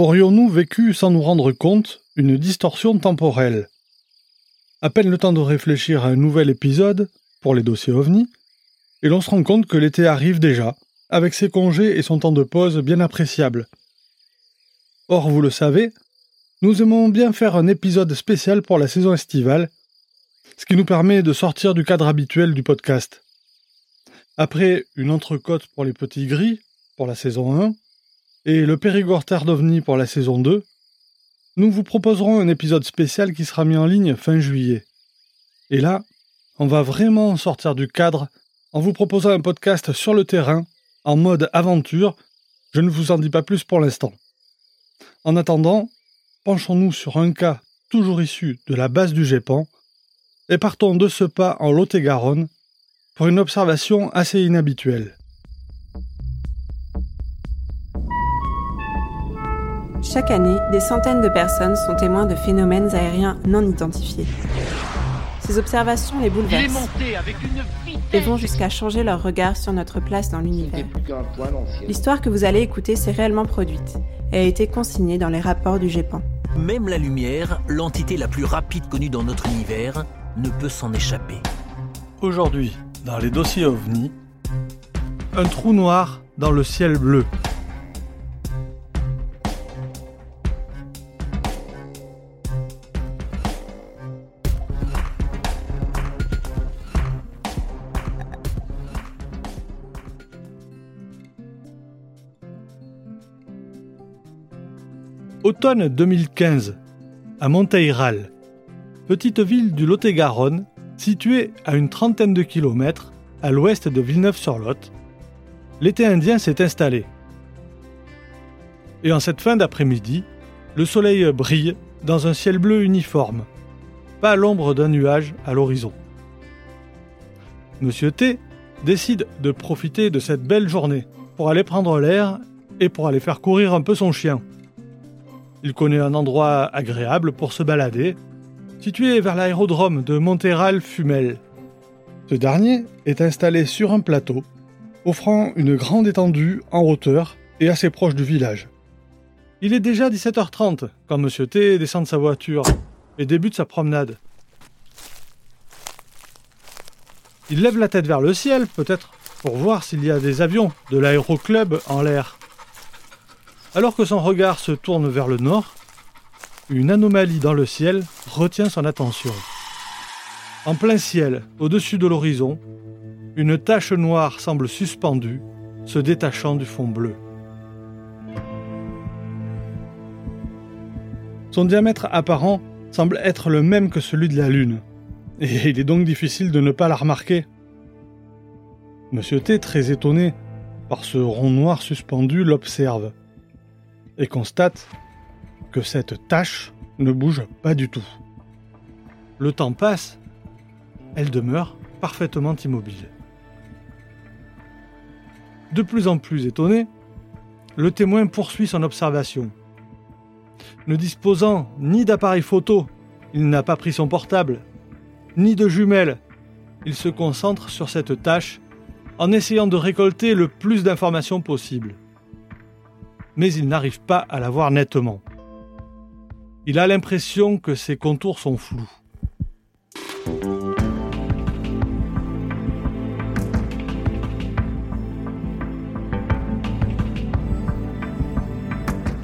Aurions-nous vécu sans nous rendre compte une distorsion temporelle? À peine le temps de réfléchir à un nouvel épisode pour les dossiers OVNI, et l'on se rend compte que l'été arrive déjà, avec ses congés et son temps de pause bien appréciable. Or, vous le savez, nous aimons bien faire un épisode spécial pour la saison estivale, ce qui nous permet de sortir du cadre habituel du podcast. Après une entrecôte pour les petits gris, pour la saison 1, et le Périgord Terre d'OVNI pour la saison 2, nous vous proposerons un épisode spécial qui sera mis en ligne fin juillet. Et là, on va vraiment sortir du cadre en vous proposant un podcast sur le terrain, en mode aventure. Je ne vous en dis pas plus pour l'instant. En attendant, penchons-nous sur un cas toujours issu de la base du GEPAN et partons de ce pas en Lot-et-Garonne pour une observation assez inhabituelle. Chaque année, des centaines de personnes sont témoins de phénomènes aériens non identifiés. Ces observations les bouleversent et vont jusqu'à changer leur regard sur notre place dans l'univers. L'histoire que vous allez écouter s'est réellement produite et a été consignée dans les rapports du GEPAN. Même la lumière, l'entité la plus rapide connue dans notre univers, ne peut s'en échapper. Aujourd'hui, dans les dossiers OVNI, un trou noir dans le ciel bleu. Automne 2015, à Monteyral, petite ville du Lot-et-Garonne, située à une trentaine de kilomètres à l'ouest de Villeneuve-sur-Lot, l'été indien s'est installé. Et en cette fin d'après-midi, le soleil brille dans un ciel bleu uniforme, pas l'ombre d'un nuage à l'horizon. Monsieur T décide de profiter de cette belle journée pour aller prendre l'air et pour aller faire courir un peu son chien. Il connaît un endroit agréable pour se balader, situé vers l'aérodrome de Montéral-Fumel. Ce dernier est installé sur un plateau, offrant une grande étendue en hauteur et assez proche du village. Il est déjà 17h30 quand Monsieur T descend de sa voiture et débute sa promenade. Il lève la tête vers le ciel, peut-être pour voir s'il y a des avions de l'aéroclub en l'air. Alors que son regard se tourne vers le nord, une anomalie dans le ciel retient son attention. En plein ciel, au-dessus de l'horizon, une tache noire semble suspendue, se détachant du fond bleu. Son diamètre apparent semble être le même que celui de la Lune, et il est donc difficile de ne pas la remarquer. Monsieur T, très étonné par ce rond noir suspendu, l'observe et constate que cette tache ne bouge pas du tout. Le temps passe, elle demeure parfaitement immobile. De plus en plus étonné, le témoin poursuit son observation. Ne disposant ni d'appareil photo, il n'a pas pris son portable, ni de jumelles, il se concentre sur cette tâche en essayant de récolter le plus d'informations possible mais il n'arrive pas à la voir nettement. Il a l'impression que ses contours sont flous.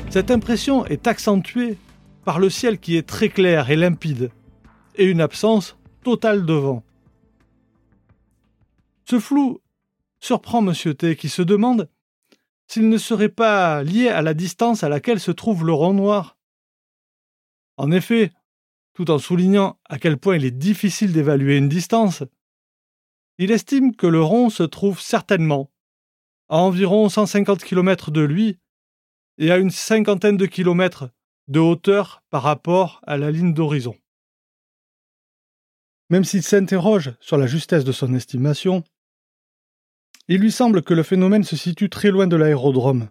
Cette impression est accentuée par le ciel qui est très clair et limpide, et une absence totale de vent. Ce flou surprend M. T qui se demande s'il ne serait pas lié à la distance à laquelle se trouve le rond noir. En effet, tout en soulignant à quel point il est difficile d'évaluer une distance, il estime que le rond se trouve certainement à environ 150 km de lui et à une cinquantaine de kilomètres de hauteur par rapport à la ligne d'horizon. Même s'il s'interroge sur la justesse de son estimation, il lui semble que le phénomène se situe très loin de l'aérodrome,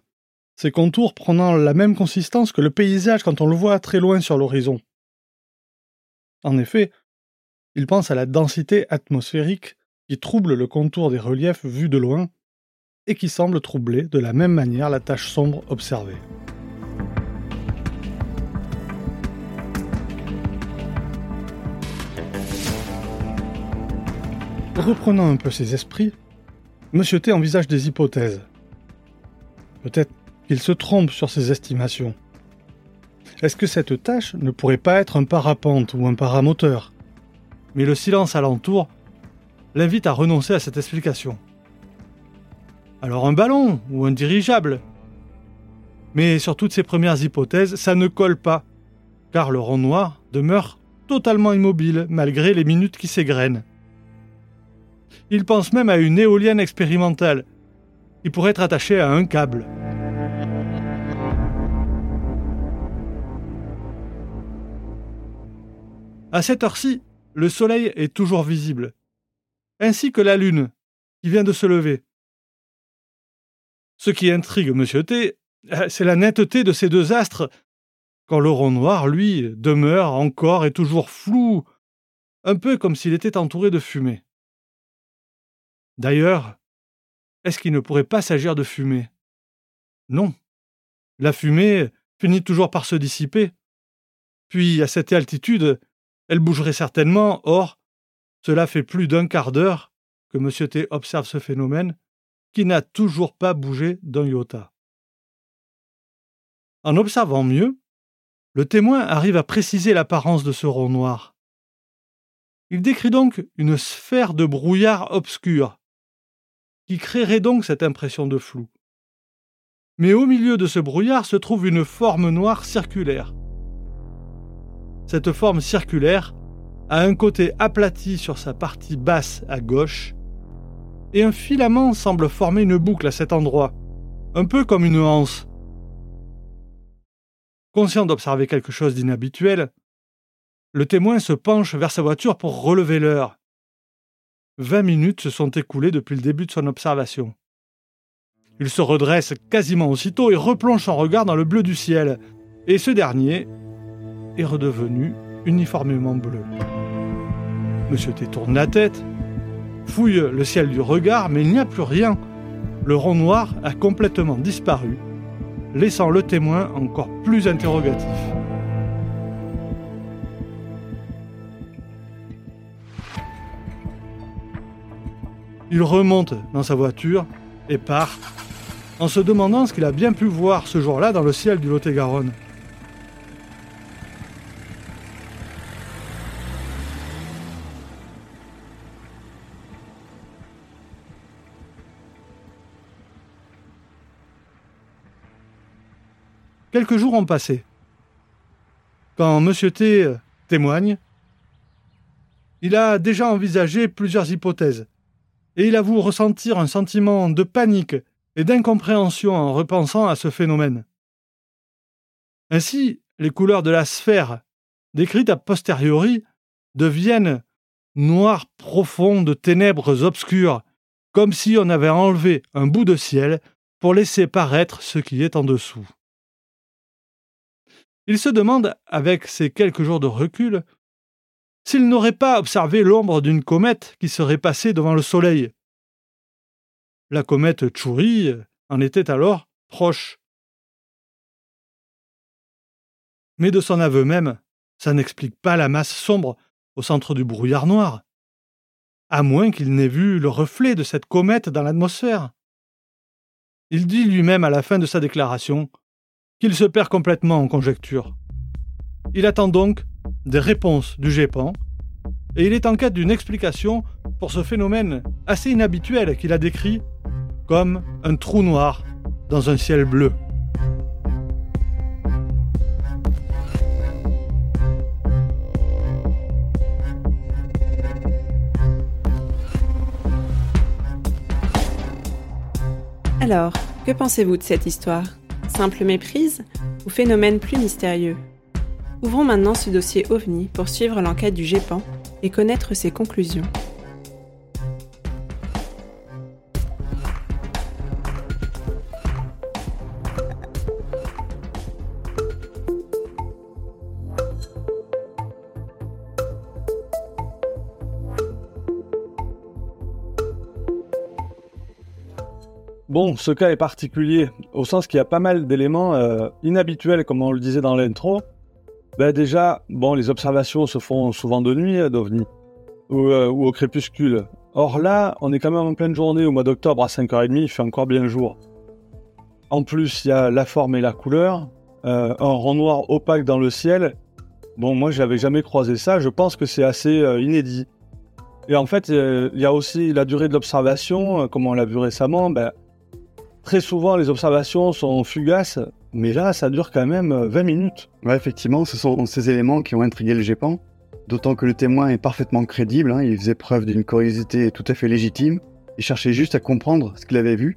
ses contours prenant la même consistance que le paysage quand on le voit très loin sur l'horizon. En effet, il pense à la densité atmosphérique qui trouble le contour des reliefs vus de loin et qui semble troubler de la même manière la tache sombre observée. Reprenant un peu ses esprits, Monsieur T envisage des hypothèses. Peut-être qu'il se trompe sur ses estimations. Est-ce que cette tâche ne pourrait pas être un parapente ou un paramoteur? Mais le silence alentour l'invite à renoncer à cette explication. Alors un ballon ou un dirigeable Mais sur toutes ces premières hypothèses, ça ne colle pas, car le rond noir demeure totalement immobile malgré les minutes qui s'égrènent. Il pense même à une éolienne expérimentale, qui pourrait être attachée à un câble. À cette heure-ci, le soleil est toujours visible, ainsi que la lune, qui vient de se lever. Ce qui intrigue M. T, c'est la netteté de ces deux astres, quand le rond noir, lui, demeure encore et toujours flou, un peu comme s'il était entouré de fumée. D'ailleurs, est-ce qu'il ne pourrait pas s'agir de fumée Non. La fumée finit toujours par se dissiper. Puis, à cette altitude, elle bougerait certainement, or, cela fait plus d'un quart d'heure que M. T observe ce phénomène, qui n'a toujours pas bougé d'un iota. En observant mieux, le témoin arrive à préciser l'apparence de ce rond noir. Il décrit donc une sphère de brouillard obscur, qui créerait donc cette impression de flou. Mais au milieu de ce brouillard se trouve une forme noire circulaire, cette forme circulaire a un côté aplati sur sa partie basse à gauche, et un filament semble former une boucle à cet endroit, un peu comme une anse. Conscient d'observer quelque chose d'inhabituel, le témoin se penche vers sa voiture pour relever l'heure. Vingt minutes se sont écoulées depuis le début de son observation. Il se redresse quasiment aussitôt et replonge son regard dans le bleu du ciel, et ce dernier est redevenu uniformément bleu. Monsieur T tourne la tête, fouille le ciel du regard, mais il n'y a plus rien. Le rond noir a complètement disparu, laissant le témoin encore plus interrogatif. Il remonte dans sa voiture et part, en se demandant ce qu'il a bien pu voir ce jour-là dans le ciel du Lot-et-Garonne. Quelques jours ont passé. Quand M. T témoigne, il a déjà envisagé plusieurs hypothèses, et il avoue ressentir un sentiment de panique et d'incompréhension en repensant à ce phénomène. Ainsi, les couleurs de la sphère, décrites a posteriori, deviennent noir profond de ténèbres obscures, comme si on avait enlevé un bout de ciel pour laisser paraître ce qui est en dessous. Il se demande, avec ces quelques jours de recul, s'il n'aurait pas observé l'ombre d'une comète qui serait passée devant le Soleil. La comète Chury en était alors proche. Mais de son aveu même, ça n'explique pas la masse sombre au centre du brouillard noir, à moins qu'il n'ait vu le reflet de cette comète dans l'atmosphère. Il dit lui-même à la fin de sa déclaration qu'il se perd complètement en conjecture. Il attend donc des réponses du GEPAN et il est en quête d'une explication pour ce phénomène assez inhabituel qu'il a décrit comme un trou noir dans un ciel bleu. Alors, que pensez-vous de cette histoire? Simple méprise ou phénomène plus mystérieux? Ouvrons maintenant ce dossier OVNI pour suivre l'enquête du GEPAN et connaître ses conclusions. Bon, ce cas est particulier, au sens qu'il y a pas mal d'éléments euh, inhabituels, comme on le disait dans l'intro. Ben déjà, bon, les observations se font souvent de nuit, euh, d'OVNI, ou, euh, ou, au crépuscule. Or là, on est quand même en pleine journée au mois d'octobre à 5h30, il fait encore bien jour. En plus, il y a la forme et la couleur, euh, un rond noir opaque dans le ciel. Bon, moi, j'avais jamais croisé ça, je pense que c'est assez euh, inédit. Et en fait, il y a aussi la durée de l'observation, comme on l'a vu récemment. Ben, très souvent, les observations sont fugaces, mais là, ça dure quand même 20 minutes. Ouais, effectivement, ce sont ces éléments qui ont intrigué le GEPAN. D'autant que le témoin est parfaitement crédible, hein, il faisait preuve d'une curiosité tout à fait légitime, il cherchait juste à comprendre ce qu'il avait vu.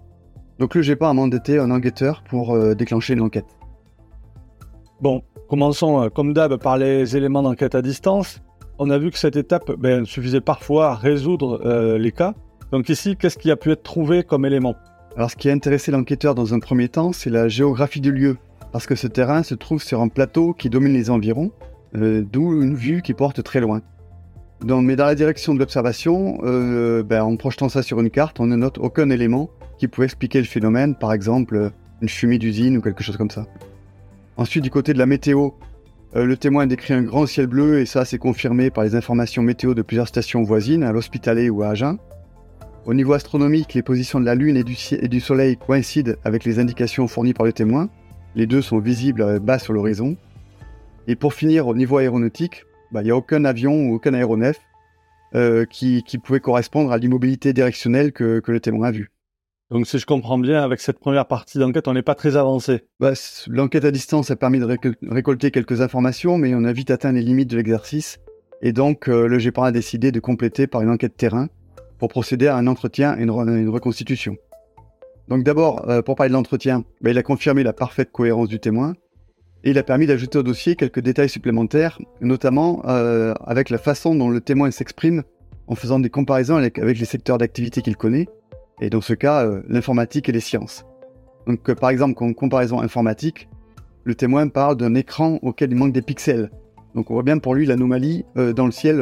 Donc le GEPAN a mandaté un enquêteur pour euh, déclencher l'enquête. Bon, commençons euh, comme d'hab par les éléments d'enquête à distance. On a vu que cette étape ben, suffisait parfois à résoudre euh, les cas. Donc ici, qu'est-ce qui a pu être trouvé comme élément? Alors ce qui a intéressé l'enquêteur dans un premier temps, c'est la géographie du lieu, parce que ce terrain se trouve sur un plateau qui domine les environs, euh, d'où une vue qui porte très loin. mais dans la direction de l'observation, euh, ben, en projetant ça sur une carte, on ne note aucun élément qui pourrait expliquer le phénomène, par exemple une fumée d'usine ou quelque chose comme ça. Ensuite, du côté de la météo, euh, le témoin décrit un grand ciel bleu et ça c'est confirmé par les informations météo de plusieurs stations voisines, à l'Hospitalet ou à Agen. Au niveau astronomique, les positions de la Lune et du, et du Soleil coïncident avec les indications fournies par le témoin. Les deux sont visibles bas sur l'horizon. Et pour finir, au niveau aéronautique, bah, il n'y a aucun avion ou aucun aéronef euh, qui, pouvait correspondre à l'immobilité directionnelle que, le témoin a vue. Donc si je comprends bien, avec cette première partie d'enquête, on n'est pas très avancé. Bah, l'enquête à distance a permis de récolter quelques informations, mais on a vite atteint les limites de l'exercice. Et donc euh, le GEPAN a décidé de compléter par une enquête terrain pour procéder à un entretien et une, reconstitution. Donc d'abord, euh, pour parler de l'entretien, bah, il a confirmé la parfaite cohérence du témoin, et il a permis d'ajouter au dossier quelques détails supplémentaires, notamment euh, avec la façon dont le témoin s'exprime en faisant des comparaisons avec, les secteurs d'activité qu'il connaît, et dans ce cas, euh, l'informatique et les sciences. Donc, par exemple, en comparaison informatique, le témoin parle d'un écran auquel il manque des pixels. Donc, on voit bien pour lui l'anomalie dans le ciel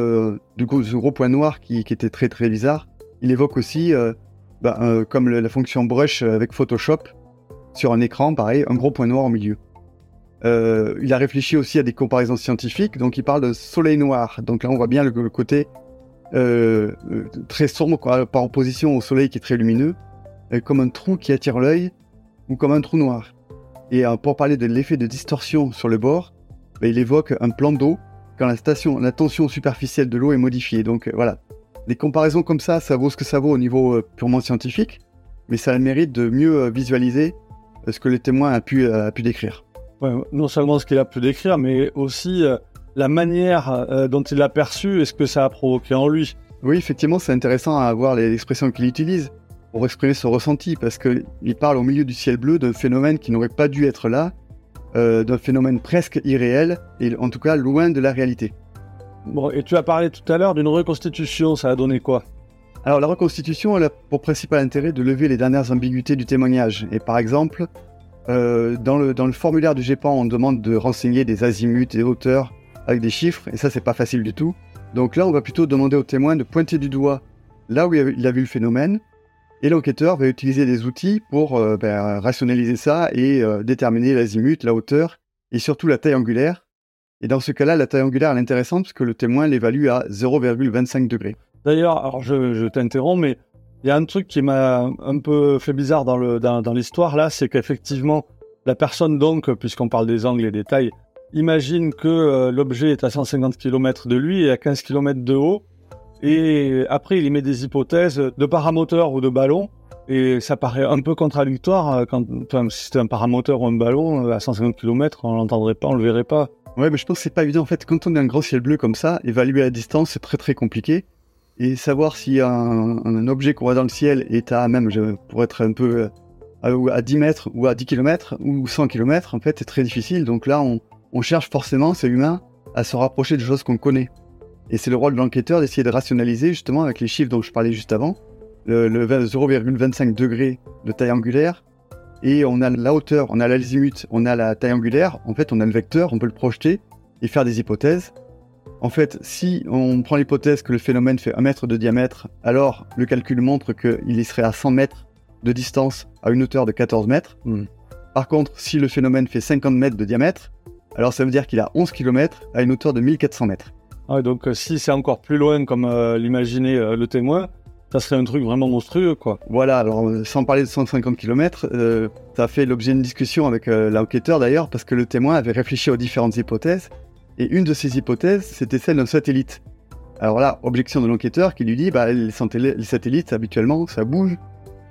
du gros point noir qui, était très très bizarre. Il évoque aussi, bah, comme la fonction brush avec Photoshop, sur un écran, pareil, un gros point noir au milieu. Euh, il a réfléchi aussi à des comparaisons scientifiques, donc il parle de soleil noir. Donc là, on voit bien le, côté euh, euh, très sombre par opposition au soleil qui est très lumineux, comme un trou qui attire l'œil ou comme un trou noir. Et pour parler de l'effet de distorsion sur le bord, ben, il évoque un plan d'eau quand la, station, la tension superficielle de l'eau est modifiée. Donc voilà, des comparaisons comme ça, ça vaut ce que ça vaut au niveau purement scientifique, mais ça a le mérite de mieux visualiser ce que le témoin a pu, a pu décrire non seulement ce qu'il a pu décrire, mais aussi euh, la manière euh, dont il l'a perçu et ce que ça a provoqué en lui. Oui, effectivement, c'est intéressant à voir les expressions qu'il utilise pour exprimer ce ressenti, parce qu'il parle au milieu du ciel bleu d'un phénomène qui n'aurait pas dû être là, euh, d'un phénomène presque irréel, et en tout cas loin de la réalité. Bon, et tu as parlé tout à l'heure d'une reconstitution, ça a donné quoi? Alors la reconstitution, elle a pour principal intérêt de lever les dernières ambiguïtés du témoignage. Et par exemple, euh, dans, le, dans le formulaire du GEPAN, on demande de renseigner des azimuts et hauteurs avec des chiffres, et ça, c'est pas facile du tout. Donc là, on va plutôt demander au témoin de pointer du doigt là où il a vu le phénomène, et l'enquêteur va utiliser des outils pour euh, ben, rationaliser ça et euh, déterminer l'azimut, la hauteur, et surtout la taille angulaire. Et dans ce cas-là, la taille angulaire est intéressante parce que le témoin l'évalue à 0,25 degrés. D'ailleurs, alors je, t'interromps, mais il y a un truc qui m'a un peu fait bizarre dans l'histoire là, c'est qu'effectivement, la personne donc, puisqu'on parle des angles et des tailles, imagine que euh, l'objet est à 150 km de lui et à 15 km de haut, et après il y met des hypothèses de paramoteur ou de ballon, et ça paraît un peu contradictoire euh, quand, si c'était un paramoteur ou un ballon euh, à 150 km, on l'entendrait pas, on le verrait pas. Ouais, mais je pense que c'est pas évident en fait. Quand on est un gros ciel bleu comme ça, évaluer la distance c'est très très compliqué et savoir si un, objet qu'on voit dans le ciel est à même, pour être un peu euh, à, 10 mètres ou à 10 km ou 100 km, en fait, c'est très difficile. Donc là, on cherche forcément, c'est humain, à se rapprocher de choses qu'on connaît. Et c'est le rôle de l'enquêteur d'essayer de rationaliser justement avec les chiffres dont je parlais juste avant, le, le 0,25 degré de taille angulaire, et on a la hauteur, on a l'azimut, on a la taille angulaire, en fait on a le vecteur, on peut le projeter et faire des hypothèses. En fait, si on prend l'hypothèse que le phénomène fait 1 mètre de diamètre, alors le calcul montre qu'il y serait à 100 mètres de distance à une hauteur de 14 mètres. Hmm. Par contre, si le phénomène fait 50 mètres de diamètre, alors ça veut dire qu'il a 11 km à une hauteur de 1400 mètres. Ah, donc euh, si c'est encore plus loin comme euh, l'imaginait euh, le témoin, ça serait un truc vraiment monstrueux, quoi. Voilà, alors sans parler de 150 km, ça a fait l'objet d'une discussion avec l'enquêteur d'ailleurs, parce que le témoin avait réfléchi aux différentes hypothèses, et une de ces hypothèses, c'était celle d'un satellite. Alors là, objection de l'enquêteur qui lui dit, bah, les, satellites, habituellement, ça bouge,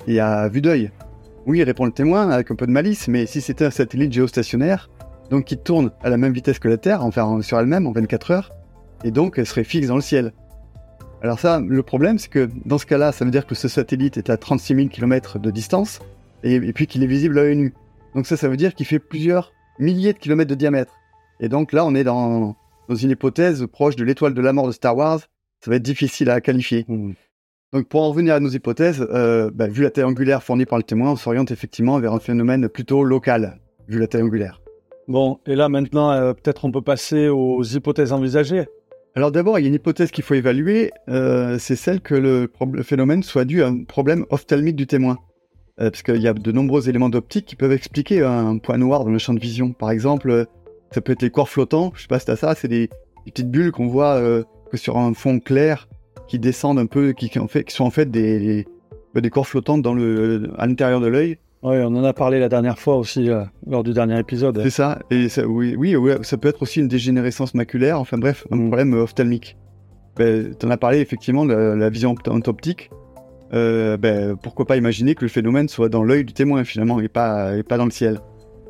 et à vue d'œil. Oui, répond le témoin avec un peu de malice, mais si c'était un satellite géostationnaire, donc qui tourne à la même vitesse que la Terre, enfin sur elle-même en 24 heures, et donc elle serait fixe dans le ciel. Alors ça, le problème, c'est que dans ce cas-là, ça veut dire que ce satellite est à 36 000 km de distance, et, puis qu'il est visible à l'œil nu. Donc ça, ça veut dire qu'il fait plusieurs milliers de kilomètres de diamètre. Et donc là, on est dans, dans une hypothèse proche de l'étoile de la mort de Star Wars. Ça va être difficile à qualifier. Mmh. Donc pour en revenir à nos hypothèses, euh, bah, vu la taille angulaire fournie par le témoin, on s'oriente effectivement vers un phénomène plutôt local, vu la taille angulaire. Bon, et là maintenant, euh, peut-être on peut passer aux hypothèses envisagées. Alors d'abord, il y a une hypothèse qu'il faut évaluer, euh, c'est celle que le, phénomène soit dû à un problème ophtalmique du témoin. parce qu'il y a de nombreux éléments d'optique qui peuvent expliquer un point noir dans le champ de vision. Par exemple, ça peut être les corps flottants, je sais pas si t'as ça, c'est des, petites bulles qu'on voit sur un fond clair qui descendent un peu, qui, sont en fait des, corps flottants à l'intérieur de l'œil. Oui, on en a parlé la dernière fois aussi, euh, lors du dernier épisode. C'est ça, et ça, oui, oui, ça peut être aussi une dégénérescence maculaire, enfin bref, un mm. problème ophtalmique. Ben, tu en as parlé effectivement de la, vision optique. Euh, ben, pourquoi pas imaginer que le phénomène soit dans l'œil du témoin finalement et pas, et pas dans le ciel.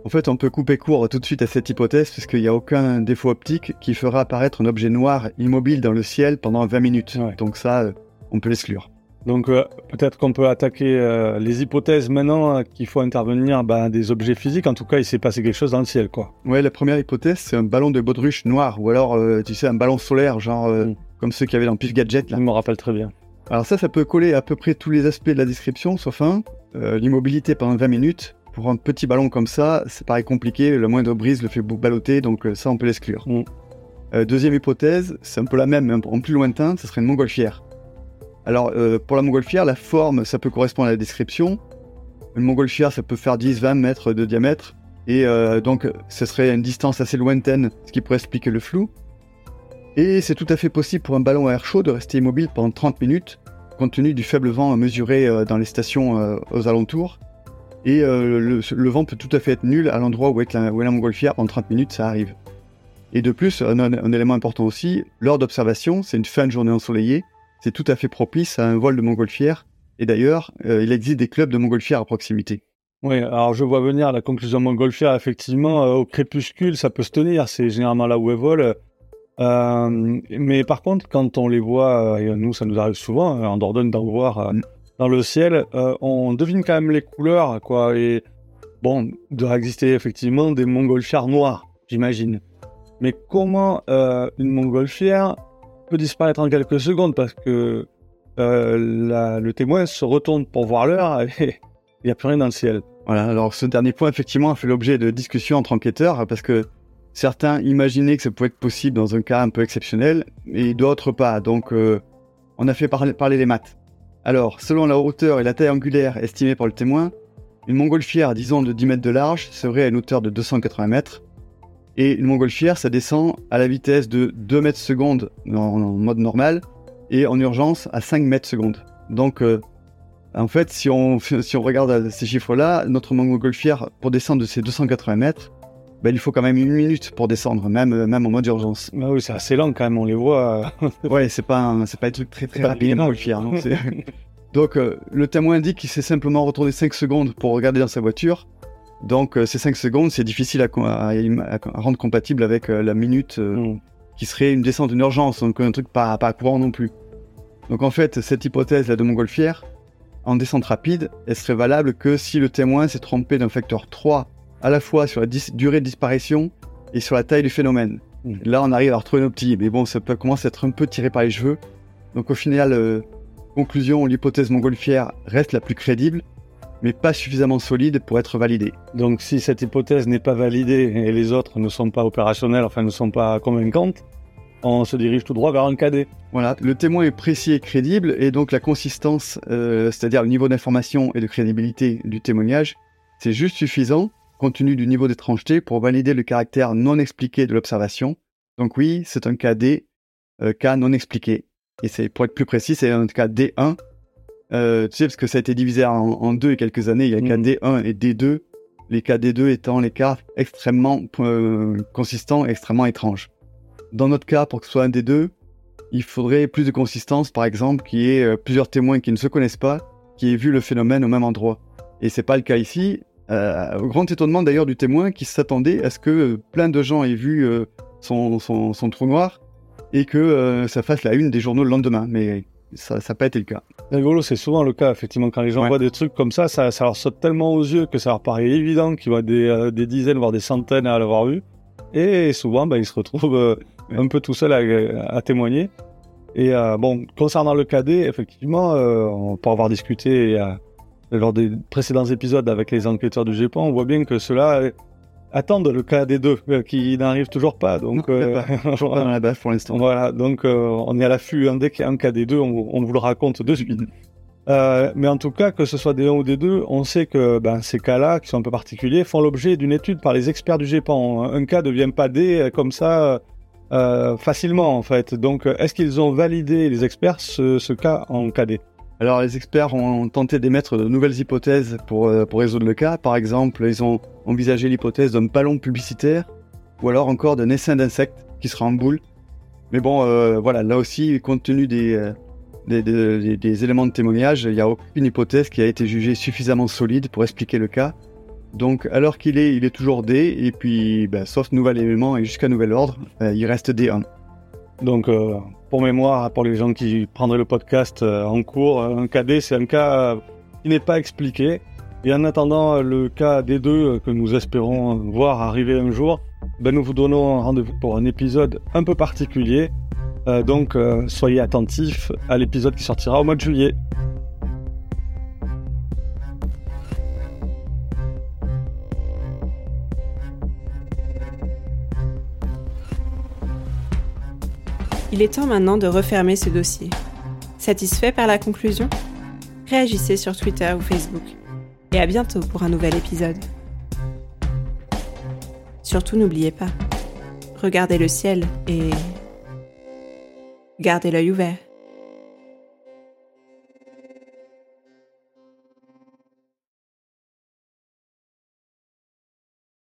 En fait, on peut couper court tout de suite à cette hypothèse puisqu'il n'y a aucun défaut optique qui fera apparaître un objet noir immobile dans le ciel pendant 20 minutes. Donc ça, euh, on peut l'exclure. Donc euh, peut-être qu'on peut attaquer euh, les hypothèses maintenant qu'il faut intervenir ben, des objets physiques. En tout cas, il s'est passé quelque chose dans le ciel, quoi. Ouais, la première hypothèse, c'est un ballon de baudruche noir ou alors, tu sais, un ballon solaire, genre mm. comme ceux qu'il y avait dans Pif Gadget. Là. Je me rappelle très bien. Alors ça, ça peut coller à peu près tous les aspects de la description, sauf un, l'immobilité pendant 20 minutes pour un petit ballon comme ça, c'est pareil compliqué, le moindre brise le fait balloter, donc euh, ça on peut l'exclure. Mm. Euh, deuxième hypothèse, c'est un peu la même, mais en plus lointain, ce serait une montgolfière. Alors euh, pour la montgolfière, la forme, ça peut correspondre à la description. Une montgolfière, ça peut faire 10-20 mètres de diamètre, et donc ce serait une distance assez lointaine, ce qui pourrait expliquer le flou. Et c'est tout à fait possible pour un ballon à air chaud de rester immobile pendant 30 minutes, compte tenu du faible vent mesuré dans les stations aux alentours. Et euh, le, vent peut tout à fait être nul à l'endroit où est la, montgolfière. En 30 minutes, ça arrive. Et de plus, un, élément important aussi, l'heure d'observation, c'est une fin de journée ensoleillée. C'est tout à fait propice à un vol de montgolfière. Et d'ailleurs, euh, il existe des clubs de montgolfière à proximité. Oui, alors je vois venir la conclusion montgolfière. Effectivement, euh, au crépuscule, ça peut se tenir. C'est généralement là où elles volent. mais par contre, quand on les voit, et nous, ça nous arrive souvent, en Dordogne d'en voir dans le ciel, euh, on devine quand même les couleurs, quoi. Et bon, doit exister effectivement des montgolfières noires, j'imagine. Mais comment euh, une montgolfière peut disparaître en quelques secondes parce que euh, le témoin se retourne pour voir l'heure et il n'y a plus rien dans le ciel. Voilà, alors ce dernier point, effectivement, a fait l'objet de discussions entre enquêteurs parce que certains imaginaient que ça pouvait être possible dans un cas un peu exceptionnel et d'autres pas. Donc, on a fait parler les maths. Alors, selon la hauteur et la taille angulaire estimée par le témoin, une montgolfière, disons de 10 mètres de large, serait à une hauteur de 280 mètres. Et une montgolfière, ça descend à la vitesse de 2 mètres secondes en, mode normal et en urgence à 5 mètres secondes. Donc, euh, en fait, si on, si on regarde ces chiffres-là, notre montgolfière, pour descendre de ces 280 mètres, ben, il faut quand même une minute pour descendre, même, même en mode urgence. Bah oui, c'est assez lent quand même, on les voit. ouais, c'est pas, un, c'est pas un truc très très rapide, montgolfière. Donc, euh, le témoin dit qu'il s'est simplement retourné 5 secondes pour regarder dans sa voiture. Donc, euh, ces 5 secondes, c'est difficile à, rendre compatible avec euh, la minute mm. qui serait une descente d'une urgence, donc un truc pas, pas courant non plus. Donc, en fait, cette hypothèse là de montgolfière, en descente rapide, elle serait valable que si le témoin s'est trompé d'un facteur 3 à la fois sur la durée de disparition et sur la taille du phénomène. Mm. Là, on arrive à retrouver nos petits, mais bon, ça peut commencer à être un peu tiré par les cheveux. Donc, au final, euh, conclusion, l'hypothèse montgolfière reste la plus crédible, mais pas suffisamment solide pour être validée. Donc, si cette hypothèse n'est pas validée et les autres ne sont pas opérationnelles, enfin ne sont pas convaincantes, on se dirige tout droit vers un cadet. Voilà, le témoin est précis et crédible, et donc la consistance, euh, c'est-à-dire le niveau d'information et de crédibilité du témoignage, c'est juste suffisant compte tenu du niveau d'étrangeté pour valider le caractère non expliqué de l'observation. Donc oui, c'est un cas D, euh, cas non expliqué. Et c'est pour être plus précis, c'est un cas D1 Euh, tu sais, parce que ça a été divisé en, deux a quelques années. Il y a mmh. KD1 et D2. Les KD2 étant les cas extrêmement euh, consistants, extrêmement étranges. Dans notre cas, pour que ce soit un D2, il faudrait plus de consistance, par exemple, qu'il y ait euh, plusieurs témoins qui ne se connaissent pas, qui aient vu le phénomène au même endroit. Et c'est pas le cas ici. Euh, au grand étonnement d'ailleurs du témoin qui s'attendait à ce que plein de gens aient vu son, son, trou noir et que ça fasse la une des journaux le lendemain. Mais ça n'a pas été le cas. Rigolo, c'est souvent le cas, effectivement. Quand les gens voient des trucs comme ça, ça, leur saute tellement aux yeux que ça leur paraît évident qu'ils voient des, euh, des, dizaines, voire des centaines à l'avoir vu. Et souvent, ben, ils se retrouvent euh, un peu tout seuls à, témoigner. Et euh, bon, concernant le cadet, effectivement, on peut avoir discuté lors des précédents épisodes avec les enquêteurs du Japon, on voit bien que cela attendent le cas des deux euh, qui n'arrive toujours pas. Donc, euh, pas dans la base pour l'instant. Voilà, donc euh, on est à l'affût. Dès qu'il y a un cas des deux, on, vous le raconte de suite. mais en tout cas, que ce soit des 1 ou des 2, on sait que ben, ces cas-là, qui sont un peu particuliers, font l'objet d'une étude par les experts du GEPAN. Un cas ne vient pas D comme ça facilement, en fait. Donc, est-ce qu'ils ont validé, les experts, ce, ce cas en KD alors les experts ont tenté d'émettre de nouvelles hypothèses pour, euh, pour résoudre le cas. Par exemple, ils ont envisagé l'hypothèse d'un ballon publicitaire ou alors encore d'un essaim d'insectes qui sera en boule. Mais bon, euh, voilà, là aussi, compte tenu euh, des, éléments de témoignage, il n'y a aucune hypothèse qui a été jugée suffisamment solide pour expliquer le cas. Donc, alors qu'il est, il est toujours D, et puis, ben, sauf nouvel élément et jusqu'à nouvel ordre, il reste D1. Donc, pour mémoire, pour les gens qui prendraient le podcast euh, en cours, un KD, c'est un cas euh, qui n'est pas expliqué. Et en attendant le cas des deux euh, que nous espérons voir arriver un jour, ben nous vous donnons rendez-vous pour un épisode un peu particulier. donc soyez attentifs à l'épisode qui sortira au mois de juillet. Il est temps maintenant de refermer ce dossier. Satisfait par la conclusion? Réagissez sur Twitter ou Facebook. Et à bientôt pour un nouvel épisode. Surtout n'oubliez pas, regardez le ciel et gardez l'œil ouvert.